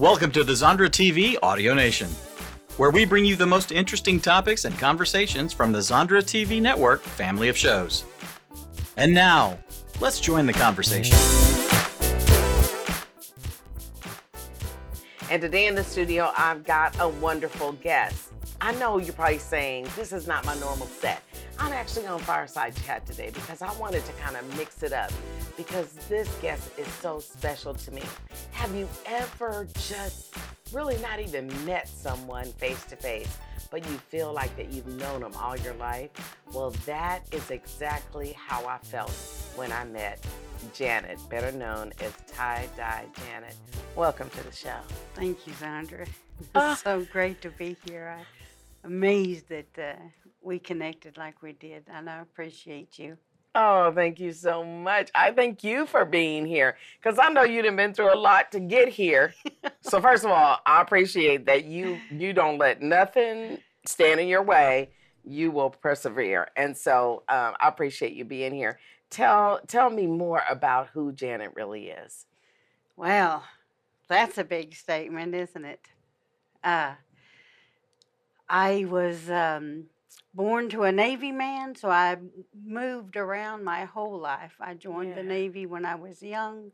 Welcome to the Zondra TV Audio Nation, where we bring you the most interesting topics and conversations from the Zondra TV network family of shows. And now, let's join the conversation. And today in the studio, I've got a wonderful guest. I know you're probably saying, this is not my normal set. I'm actually on Fireside Chat today because I wanted to kind of mix it up because this guest is so special to me. Have you ever just really not even met someone face to face, but you feel like that you've known them all your life? Well, that is exactly how I felt when I met Janet, better known as Tie Dye Janet. Welcome to the show. Thank you, Zondra. It's Ah. so great to be here. I'm amazed that uh, we connected like we did, and I appreciate you. Oh, thank you so much. I thank you for being here because I know you've been through a lot to get here. so first of all, I appreciate that you you don't let nothing stand in your way. You will persevere, and so um, I appreciate you being here. Tell tell me more about who Janet really is. Well, that's a big statement, isn't it? Uh, I was um, born to a Navy man, so I moved around my whole life. I joined the Navy when I was young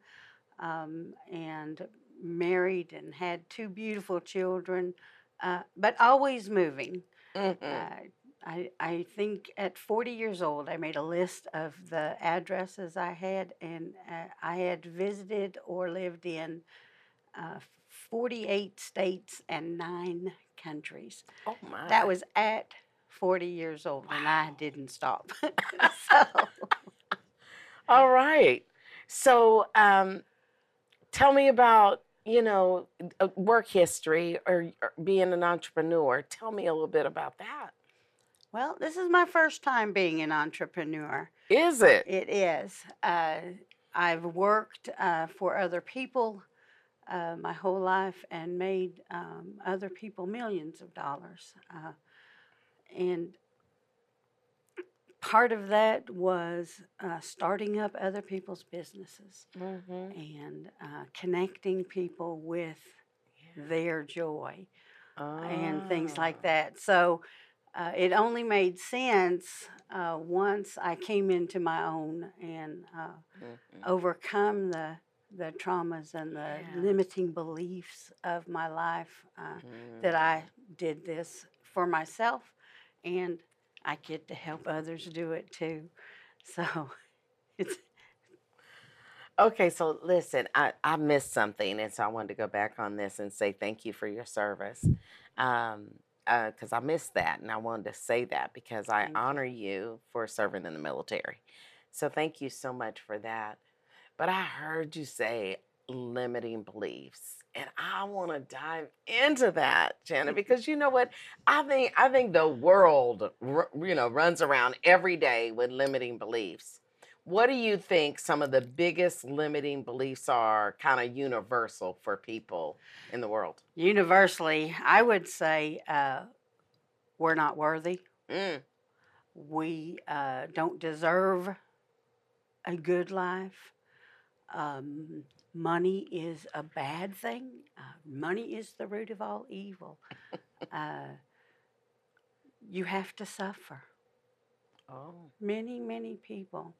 um, and married and had two beautiful children, uh, but always moving. Mhm. Uh, I, I think at 40 years old, I made a list of the addresses I had, and uh, I had visited or lived in uh, 48 states and nine countries. oh my! That was at 40 years old, and I didn't stop. so, All right. So, um, tell me about you know uh, work history or, or being an entrepreneur. Tell me a little bit about that. well, this is my first time being an entrepreneur. Is it? It is. Uh, I've worked uh, for other people uh, my whole life and made um, other people millions of dollars. Uh, and part of that was uh, starting up other people's businesses Mm-hmm. and uh, connecting people with their joy and things Ah. like that. So uh, it only made sense uh, once I came into my own and uh, Mhm. overcome the the traumas and the Yeah. limiting beliefs of my life uh, that Mm. I did this for myself and I get to help others do it too. So it's Okay, so listen, I, I missed something, and so I wanted to go back on this and say thank you for your service. Um, because I missed that, and I wanted to say that because I Thank you. honor you for serving in the military. So thank you so much for that. But I heard you say limiting beliefs, and I want to dive into that, Janet, because you know what? I think I think the world, r- you know, runs around every day with limiting beliefs. What do you think some of the biggest limiting beliefs are, kind of universal for people in the world? universally, I would say uh, we're not worthy. Mm, we uh, don't deserve a good life. Um, money is a bad thing. Uh, money is the root of all evil. uh, you have to suffer. oh, Many, many people,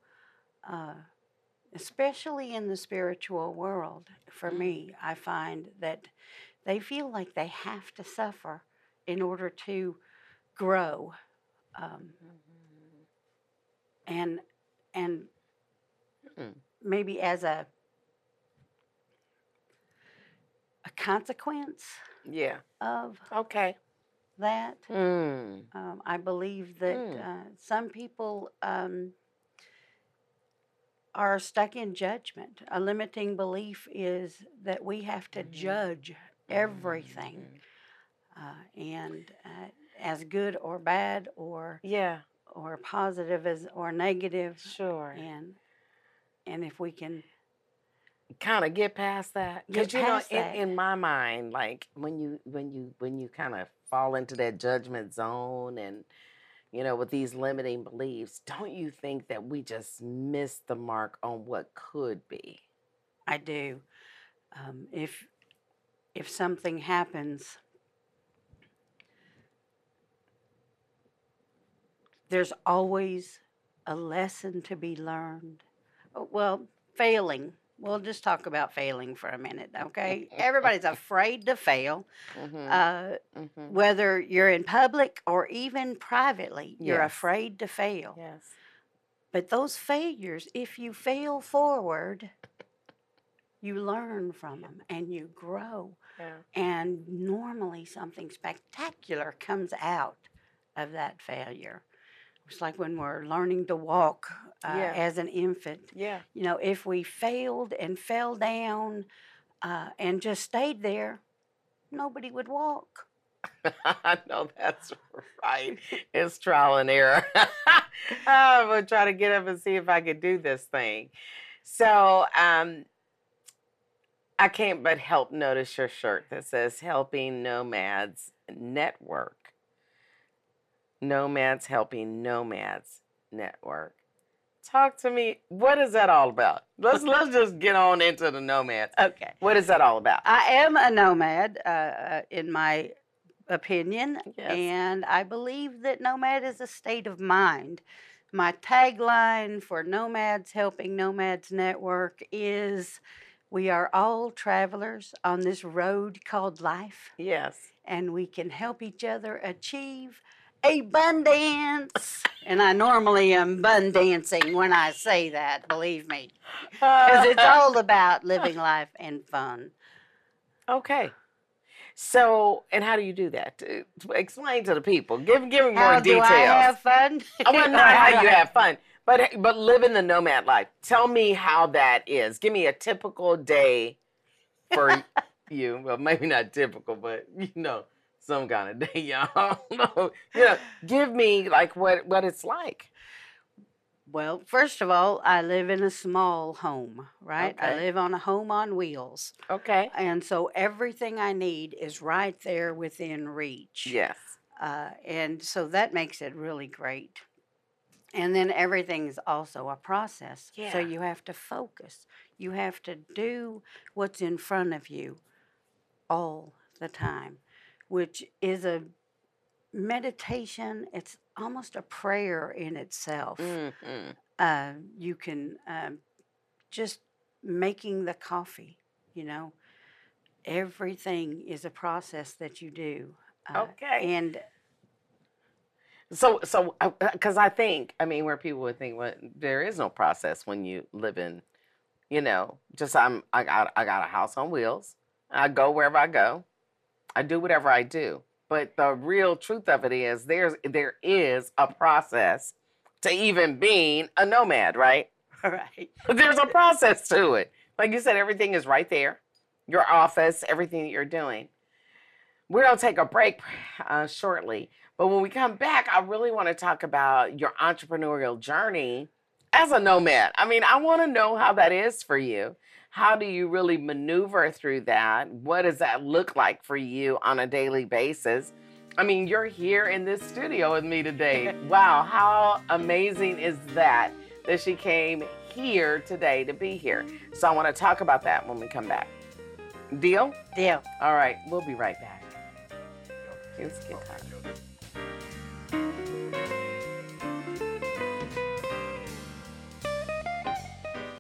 uh, especially in the spiritual world, for me, I find that they feel like they have to suffer in order to grow. Um, and and Mm. Maybe as a a consequence yeah. of Okay. that, Mm, um, I believe that Mm. uh, some people um, are stuck in judgment. A limiting belief is that we have to Mhm. judge everything, mm. uh, and uh, as good or bad, or Yeah, or positive as or negative, sure. and and if we can kind of get past that because you know in, in my mind like when you when you when you kind of fall into that judgment zone and you know with these limiting beliefs don't you think that we just miss the mark on what could be I do. Um, if if something happens, there's always a lesson to be learned. Well, failing. We'll just talk about failing for a minute, okay? Everybody's afraid to fail. Mhm, Uh, mhm. whether you're in public or even privately, you're afraid to fail. Yes. But those failures, if you fail forward, you learn from them and you grow. Yeah. And normally something spectacular comes out of that failure. It's like when we're learning to walk uh, Yeah. as an infant. Yeah. You know, if we failed and fell down uh, and just stayed there, nobody would walk. I know that's right. It's trial and error. I'm gonna try to get up and see if I could do this thing. So, um, I can't but help notice your shirt that says "Helping Nomads Network." Nomads helping Nomads Network. Talk to me. What is that all about? Let's let's just get on into the nomads. Okay. What is that all about? I am a nomad, uh, uh, in my opinion, Yes. and I believe that nomad is a state of mind. My tagline for Nomads Helping Nomads Network is We are all travelers on this road called life, Yes. and we can help each other achieve abundance. and I normally am bun dancing when I say that, believe me, because it's uh. all about living life and fun. Okay. So, and how do you do that? To Explain to the people. Give give me more How details. do I have fun? I want to know how you have fun, but but living the nomad life. Tell me how that is. Give me a typical day for you. Well, maybe not typical, but you know, some kind of day, y'all. No, you know, give me like what what it's like. Well, first of all, I live in a small home, right? I live on a home on wheels. Okay. And so everything I need is right there within reach. Yes. Uh, and so that makes it really great. And then everything's also a process. Yeah. So you have to focus. You have to do what's in front of you all the time, which is a meditation. It's almost a prayer in itself. hmm Uh, you can um, just making the coffee, you know, everything is a process that you do. Uh, Okay. And So, so, because I think, I mean, where people would think, well, there is no process when you live in, you know, just I'm, I got, I got a house on wheels. I go wherever I go. I do whatever I do. But the real truth of it is, there's, there is a process to even being a nomad, right? right. There's a process to it. Like you said, everything is right there. Your office, everything that you're doing. We're gonna take a break uh, shortly, but when we come back, I really want to talk about your entrepreneurial journey as a nomad. I mean, I want to know how that is for you. How do you really maneuver through that? What does that look like for you on a daily basis? I mean, you're here in this studio with me today. Wow, how amazing is that that she came here today to be here? So I want to talk about that when we come back. Deal? Deal. All right, we'll be right back. Time.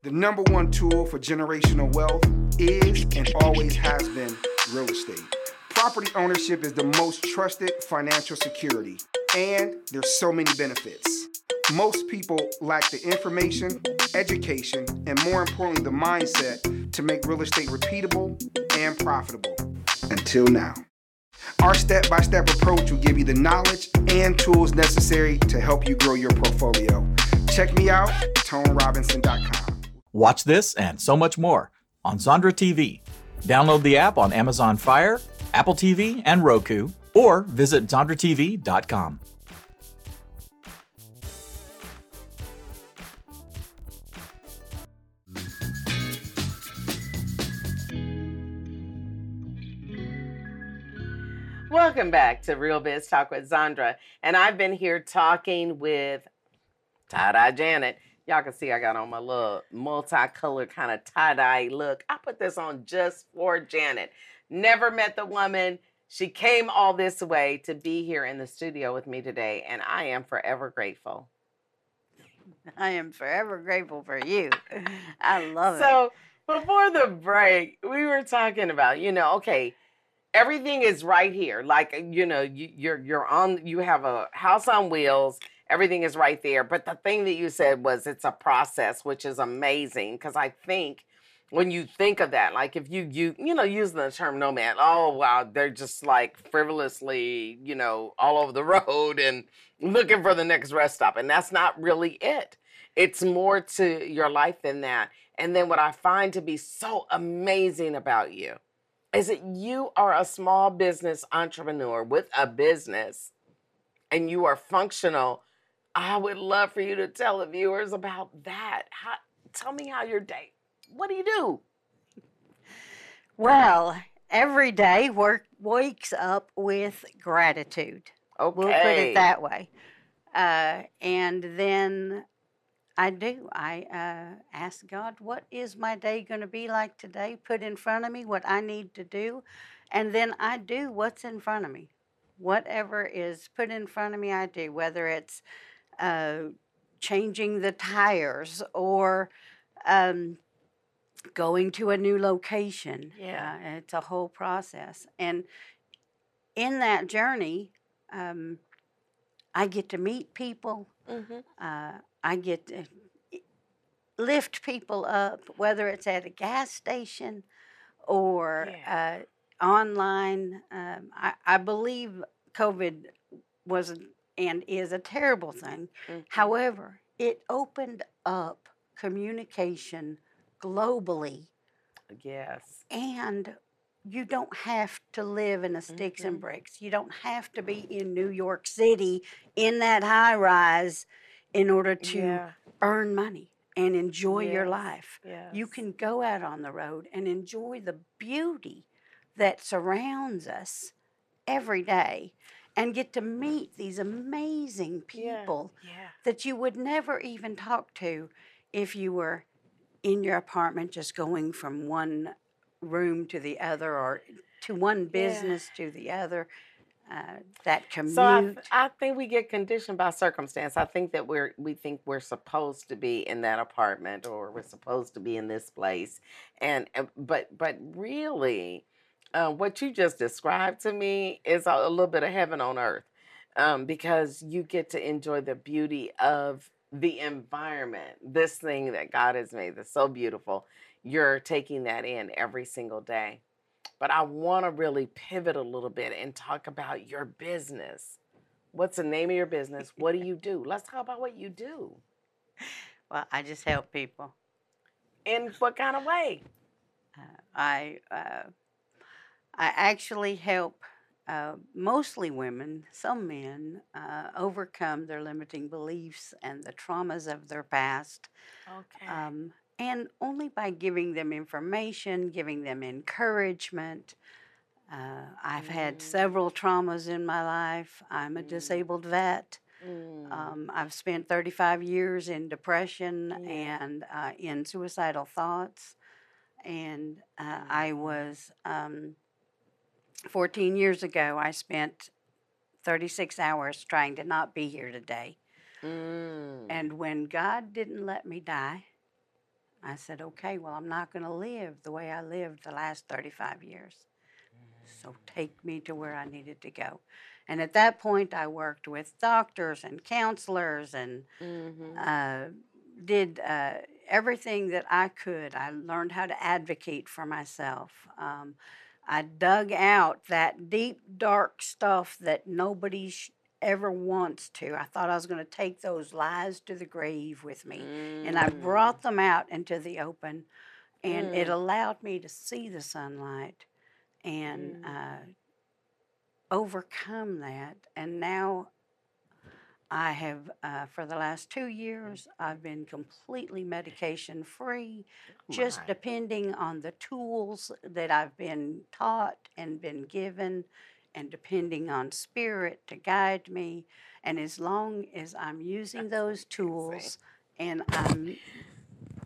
The number one tool for generational wealth is and always has been real estate. Property ownership is the most trusted financial security, and there's so many benefits. Most people lack the information, education, and more importantly, the mindset to make real estate repeatable and profitable. Until now. Our step by step approach will give you the knowledge and tools necessary to help you grow your portfolio. Check me out, ToneRobinson.com. Watch this and so much more on Zondra TV. Download the app on Amazon Fire, Apple TV, and Roku, or visit ZondraTV.com. Welcome back to Real Biz Talk with Zondra. And I've been here talking with dye Janet. Y'all can see I got on my little multicolored kind of tie dye look. I put this on just for Janet. Never met the woman. She came all this way to be here in the studio with me today, and I am forever grateful. I am forever grateful for you. I love it. So before the break, we were talking about, you know, okay, everything is right here. Like, you know, you, you're you're on you have a house on wheels, everything is right there. But the thing that you said was it's a process, which is amazing because I think when you think of that, like if you you you know using the term nomad, oh wow, they're just like frivolously, you know, all over the road and looking for the next rest stop, and that's not really it. It's more to your life than that. And then what I find to be so amazing about you is that you are a small business entrepreneur with a business and you are functional. I would love for you to tell the viewers about that. How, tell me how your day. What do you do? well, every day work wakes up with gratitude. Okay. We'll put it that way. Uh, and then I do. I uh, ask God, what is my day going to be like today? Put in front of me what I need to do. And then I do what's in front of me. Whatever is put in front of me, I do, whether it's uh, changing the tires or um, going to a new location. Yeah. Uh, it's a whole process. And in that journey, um, I get to meet people. Mm-hmm. Uh, I get to lift people up, whether it's at a gas station or uh, online. Um, I, I believe COVID was and is a terrible thing. Mm-hmm. However, it opened up communication globally, Yes. and you don't have to live in a sticks and Mhm. bricks. You don't have to be in New York City in that high rise in order to yeah. earn money and enjoy your Yes, life. You can go out on the road and enjoy the beauty that surrounds us every day and get to meet these amazing people Yeah. that you would never even talk to if you were in your apartment just going from one room to the other or to one business to the other. Uh, that commute. So I, I think we get conditioned by circumstance. I think that we're we think we're supposed to be in that apartment or we're supposed to be in this place, and and- but but really, uh, what you just described to me is a, a little bit of heaven on earth, um, because you get to enjoy the beauty of the environment. This thing that God has made that's so beautiful. You're taking that in every single day. But I want to really pivot a little bit and talk about your business. What's the name of your business? What do you do? Let's talk about what you do. well, I just help people. In what kind of way? Uh, I uh, I actually help uh, mostly women, some men, uh, overcome their limiting beliefs and the traumas of their past, Okay. um, and only by giving them information, giving them encouragement. Uh, I've had Mm. several traumas in my life. I'm a Mm. disabled vet. Mm. Um, I've spent 35 years in depression and uh, in suicidal thoughts. And uh, I Mm. was, um, 14 years ago, I spent 36 hours trying to not be here today. Mm. And when God didn't let me die, I said, okay, well, I'm not going to live the way I lived the last 35 years. So take me to where I needed to go. And at that point, I worked with doctors and counselors and Mhm. uh, did uh, everything that I could. I learned how to advocate for myself. Um, I dug out that deep, dark stuff that nobody sh- ever wants to. I thought I was going to take those lies to the grave with me. And I Mm. brought them out into the open, and it Mm. allowed me to see the sunlight and Mm. uh, overcome that. And now I have, uh, for the last two years, I've been completely medication free, just depending on the tools that I've been taught and been given, and depending on spirit to guide me. And as long as I'm using those tools and I'm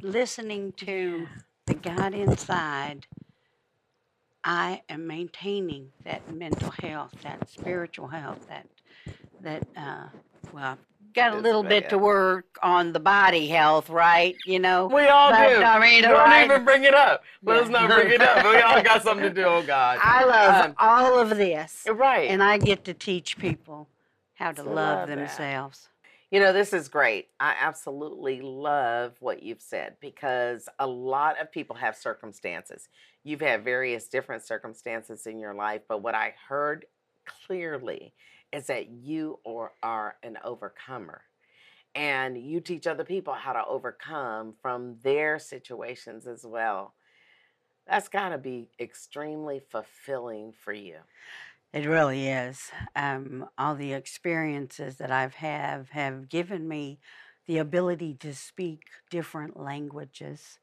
listening to the God inside, I am maintaining that mental health, that spiritual health, that that uh, well, got a Yes, little bit to work on the body health, right? You know, We all But, do. I mean, Don't right? even bring it up. Let's Yeah. not bring it up. We all got something to do. Oh God. I love Um, all of this, right. and I get to teach people how to So love love that. themselves. You know, this is great. I absolutely love what you've said because a lot of people have circumstances. You've had various different circumstances in your life, but what I heard clearly is that you are, are an overcomer and you teach other people how to overcome from their situations as well. That's got to be extremely fulfilling for you. It really is. Um, all the experiences that I've have have given me the ability to speak different languages.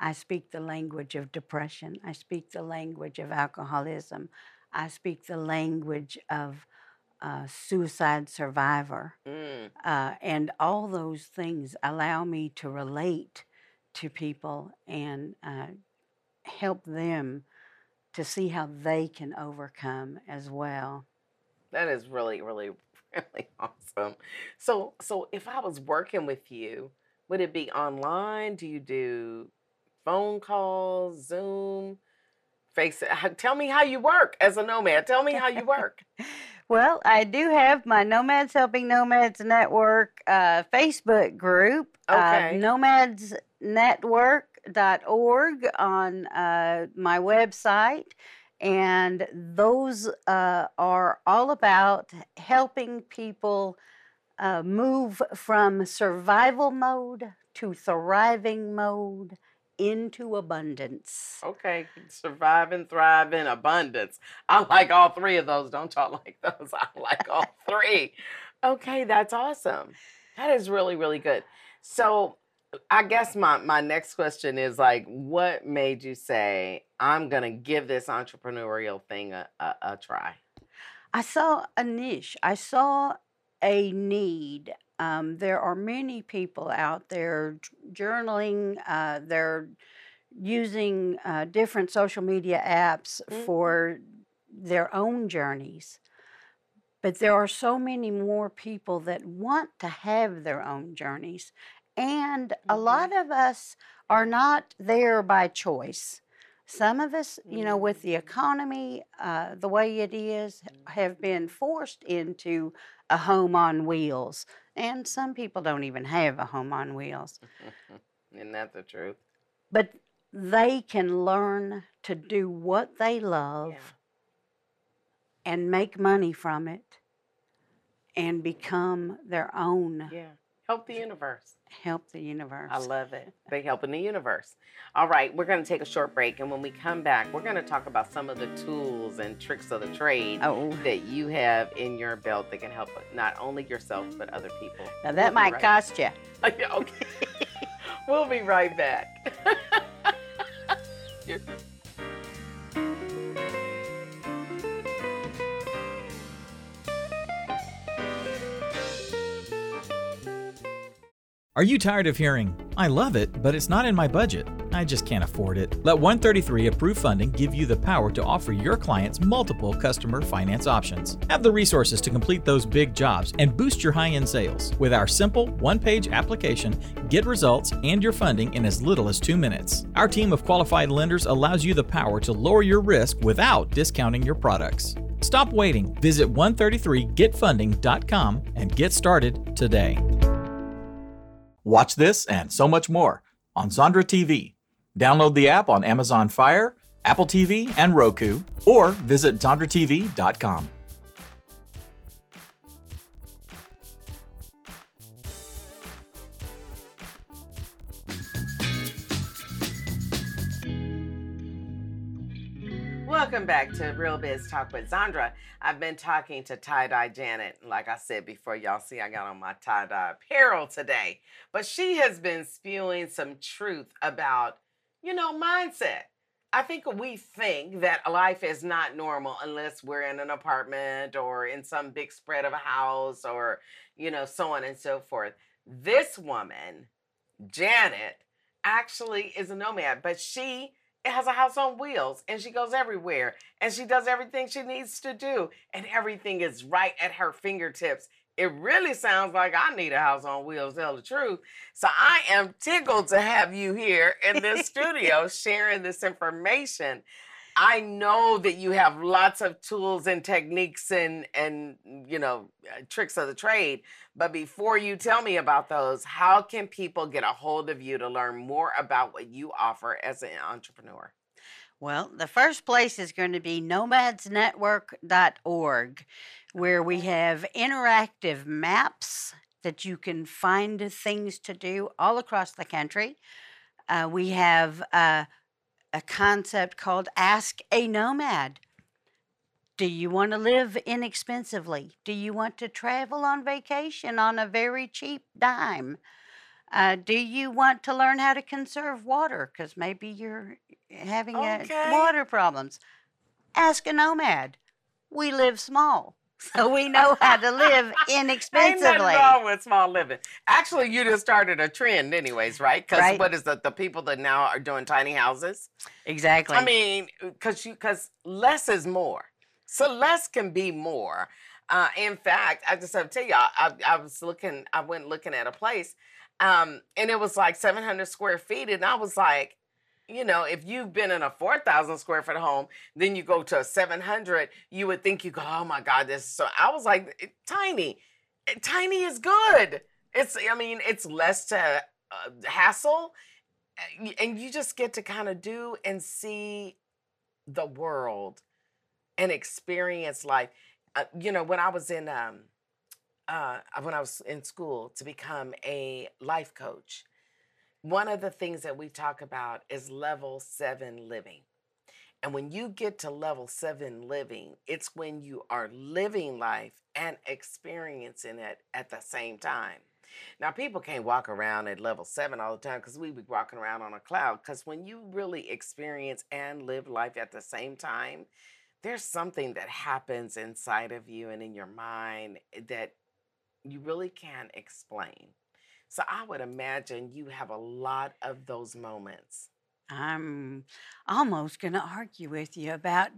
I speak the language of depression. I speak the language of alcoholism. I speak the language of uh, suicide survivor. Mm, Uh, and all those things allow me to relate to people and uh, help them to see how they can overcome as well. That is really, really, really awesome. So, so if I was working with you, would it be online? Do you do phone calls, Zoom, Face? Tell me how you work as a nomad. Tell me how you work. Well, I do have my Nomads Helping Nomads Network uh, Facebook group, Okay. uh, nomadsnetwork.org on uh, my website. And those uh, are all about helping people uh, move from survival mode to thriving mode into abundance. Okay, survive and thrive in abundance. I like all three of those. Don't y'all like those? I like all three. Okay, that's awesome. That is really, really good. So I guess my, my next question is like, what made you say, I'm gonna give this entrepreneurial thing a, a, a try? I saw a niche. I saw a need. Um, there are many people out there journaling. Uh, they're using uh, different social media apps Mhm. for their own journeys. But there are so many more people that want to have their own journeys. And a Mhm. lot of us are not there by choice. Some of us, you know, with the Mm. economy uh, the way it is, have been forced into a home on wheels. And some people don't even have a home on wheels. Isn't that the truth? But they can learn to do what they love Yeah. and make money from it and become their own Yeah. Help the universe. help the universe. I love it. They help in the universe. All right, we're going to take a short break. And when we come back, we're going to talk about some of the tools and tricks of the trade Oh, that you have in your belt that can help not only yourself, but other people. now We'll that might right- cost you. Okay. we'll be right back. Are you tired of hearing, I love it, but it's not in my budget? I just can't afford it. Let 133 Approved Funding give you the power to offer your clients multiple customer finance options. Have the resources to complete those big jobs and boost your high end sales. With our simple one page application, get results and your funding in as little as two minutes. Our team of qualified lenders allows you the power to lower your risk without discounting your products. Stop waiting. Visit 133getfunding.com and get started today. Watch this and so much more on Zondra TV. Download the app on Amazon Fire, Apple TV, and Roku, or visit ZondraTV.com. Welcome back to Real Biz Talk with Zondra. I've been talking to Tie Dye Janet. Like I said before, y'all see I got on my tie dye apparel today. But she has been spewing some truth about, you know, mindset. I think we think that life is not normal unless we're in an apartment or in some big spread of a house or, you know, so on and so forth. This woman, Janet, actually is a nomad, but she has a house on wheels and she goes everywhere and she does everything she needs to do and everything is right at her fingertips. It really sounds like I need a house on wheels, tell the truth. So I am tickled to have you here in this studio sharing this information. I know that you have lots of tools and techniques and and you know uh, tricks of the trade. But before you tell me about those, how can people get a hold of you to learn more about what you offer as an entrepreneur? Well, the first place is going to be nomadsnetwork.org, where we have interactive maps that you can find things to do all across the country. Uh, we have uh, a concept called Ask a Nomad. Do you want to live inexpensively? Do you want to travel on vacation on a very cheap dime? Uh, do you want to learn how to conserve water? Because maybe you're having uh, Okay. water problems. Ask a nomad. We live small, so we know how to live Ain't inexpensively. nothing wrong with small living. Actually, you just started a trend, anyways, right? Because Right. what is the the people that now are doing tiny houses? Exactly. I mean, because you because less is more. So less can be more. Uh, in fact, I just have to tell I, I, I was looking, I went looking at a place, um, and it was like 700 square feet, and I was like, you know, if you've been in a 4,000 square foot home, then you go to a 700, you would think you go, oh my God, this is so. I was like, tiny, tiny is good. It's, I mean, it's less to uh, hassle, uh, and you just get to kind of do and see the world and experience life. Uh, you know, when I was in um, uh, when I was in school to become a life coach, one of the things that we talk about is level seven living. And when you get to level seven living, it's when you are living life and experiencing it at the same time. Now, people can't walk around at level seven all the time because we be walking around on a cloud. Because when you really experience and live life at the same time, there's something that happens inside of you and in your mind eh, that you really can't explain. So I would imagine you have a lot of those moments. I'm almost going to argue with you about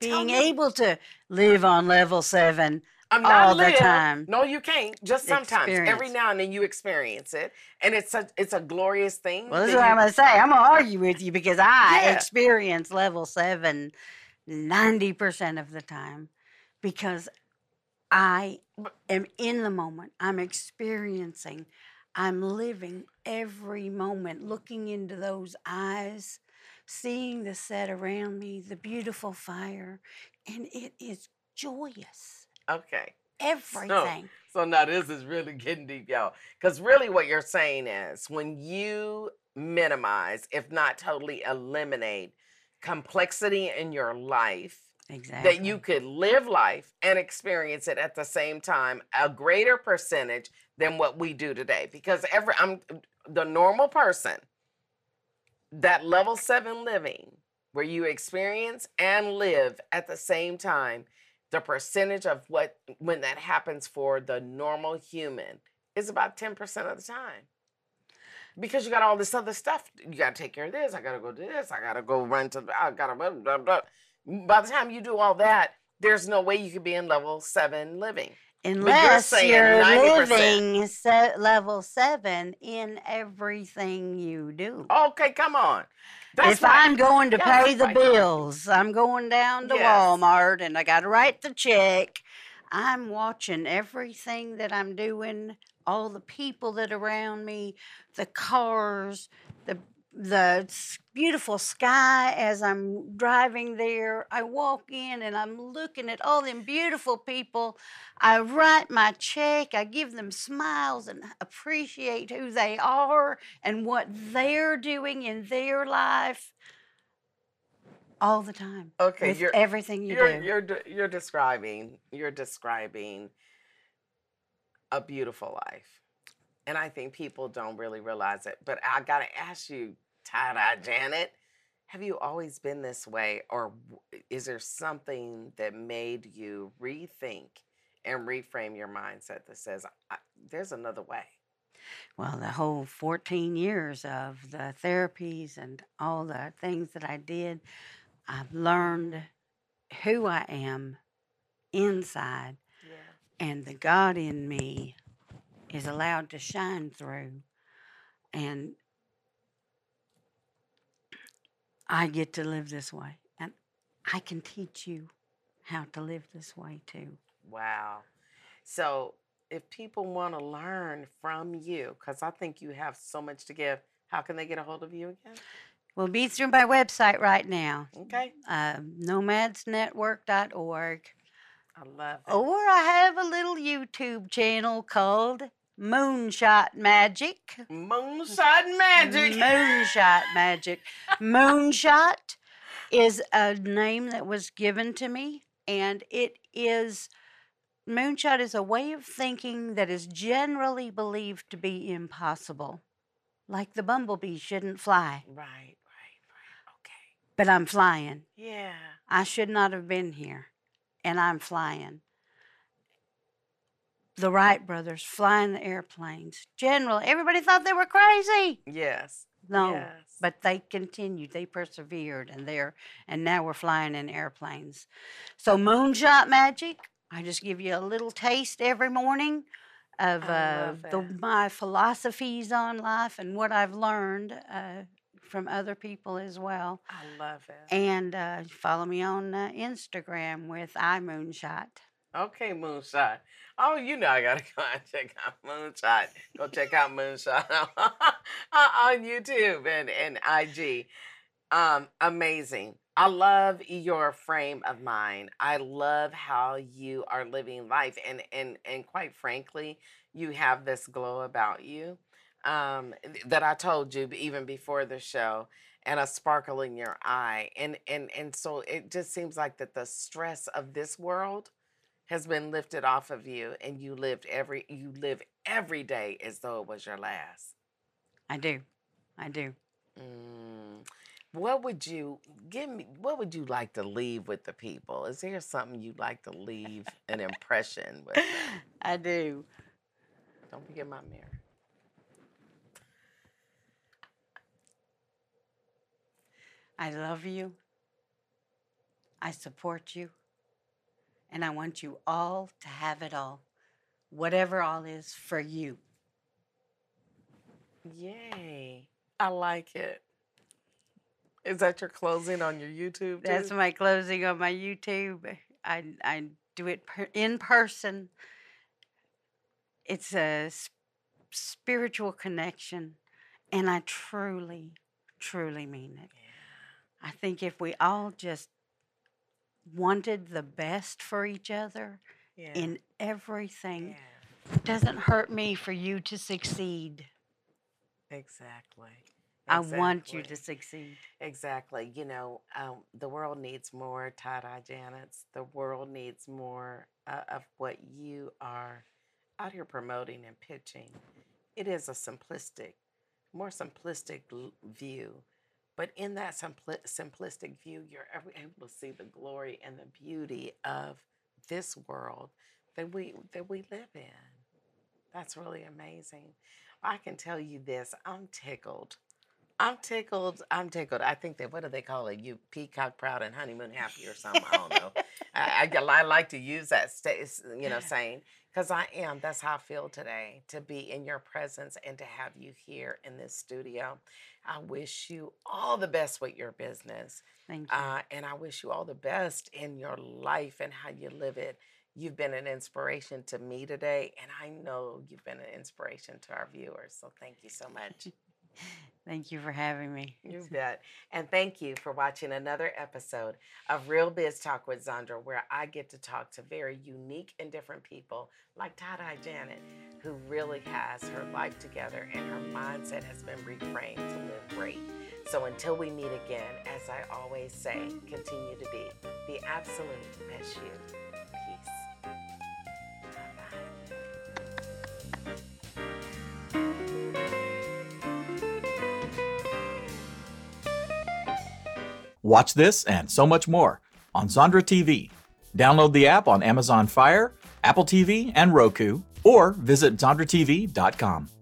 being me. able to live on level seven. I'm All the time. No, you can't. Just sometimes. Every now and then you experience it, and it's a it's a glorious thing. Well, this is what I'm going to say. I'm going to argue with you because I Yeah. experience level seven 90% of the time because I am in the moment. I'm experiencing. I'm living every moment, looking into those eyes, seeing the set around me, the beautiful fire, and it is joyous. okay. Everything. So now this is really getting deep, y'all. Because really, what you're saying is when you minimize, if not totally eliminate, complexity in your life, exactly. that you could live life and experience it at the same time, a greater percentage than what we do today. Because every I'm the normal person, that level seven living, where you experience and live at the same time, the percentage of what when that happens for the normal human is about 10% of the time. Because you got all this other stuff. You gotta take care of this. I gotta go do this. I gotta go run to the I blah, blah. By the time you do all that, there's no way you could be in level seven living. Unless you're 90%. living se- level seven in everything you do. Okay, come on. That's if right. I'm going to pay the right. bills, I'm going down to Yes. Walmart and I got to write the check. I'm watching everything that I'm doing, all the people that are around me, the cars, the beautiful sky as I'm driving there. I walk in and I'm looking at all them beautiful people. I write my check, I give them smiles and appreciate who they are and what they're doing in their life all the time. Okay, with you're everything you you're do. you're you're describing you're describing a beautiful life, and I think people don't really realize it. But I gotta ask you, tie-dye Janet, have you always been this way, or is there something that made you rethink and reframe your mindset that says there's another way? well, the whole 14 years of the therapies and all the things that I did, I've learned who I am inside, Yeah. and the God in me is allowed to shine through. And I get to live this way. And I can teach you how to live this way too. Wow. So if people want to learn from you, because I think you have so much to give, how can they get a hold of you again? We'll be through my website right now, Okay. uh, nomadsnetwork.org. I love it. Or I have a little YouTube channel called Moonshot Magic. Moonshot magic. Moonshot Magic. Moonshot is a name that was given to me, and it is moonshot is a way of thinking that is generally believed to be impossible. Like the bumblebee shouldn't fly, Right, right, right. Okay. but I'm flying. Yeah. I should not have been here, and I'm flying. The Wright brothers flying the airplanes. General, everybody thought they were crazy. Yes. No, Yes. but they continued. They persevered, and they're and now we're flying in airplanes. So moonshot magic. I just give you a little taste every morning of uh, the, my philosophies on life and what I've learned uh, from other people as well. I love it. And uh, follow me on uh, Instagram with iMoonshot. Okay, Moonshot. Oh, you know I gotta go and check out Moonshot. Go check out Moonshot on YouTube and, and IG. Um, amazing. I love your frame of mind. I love how you are living life and and and quite frankly, you have this glow about you. Um, that I told you even before the show and a sparkle in your eye. And and and so it just seems like that the stress of this world has been lifted off of you and you lived every you live every day as though it was your last I do. I do. Mm. what would you give me what would you like to leave with the people is there something you'd like to leave an impression with them? I do. don't forget my mirror I love you. I support you. And I want you all to have it all, whatever all is for you. yay i like it is that your closing on your youtube That's my closing on my YouTube. I, I do it per, in person. It's a s- spiritual connection, and I truly, truly mean it. I think if we all just wanted the best for each other yeah. in everything, yeah. it doesn't hurt me for you to succeed. exactly I want you to succeed. Exactly. You know, um, the world needs more tie dye Janets. The world needs more uh, of what you are out here promoting and pitching. It is a simplistic, more simplistic view. But in that simpli- simplistic view, you're able to see the glory and the beauty of this world that we that we live in. That's really amazing. I can tell you this: I'm tickled. I'm tickled. I'm tickled. I think that what do they call it? You peacock proud and honeymoon happy or something. I don't know. I, I, I like to use that, sta- s- you know, saying because I am. That's how I feel today to be in your presence and to have you here in this studio. I wish you all the best with your business, Thank you. uh, and I wish you all the best in your life and how you live it. You've been an inspiration to me today, and I know you've been an inspiration to our viewers. So thank you so much. Thank you for having me. You bet. And thank you for watching another episode of Real Biz Talk with Zondra, where I get to talk to very unique and different people like Tie Dye Janet, who really has her life together and her mindset has been reframed to live great. So until we meet again, as I always say, continue to be the absolute best you. Watch this and so much more on Zondra TV. Download the app on Amazon Fire, Apple TV, and Roku, or visit ZondraTV.com.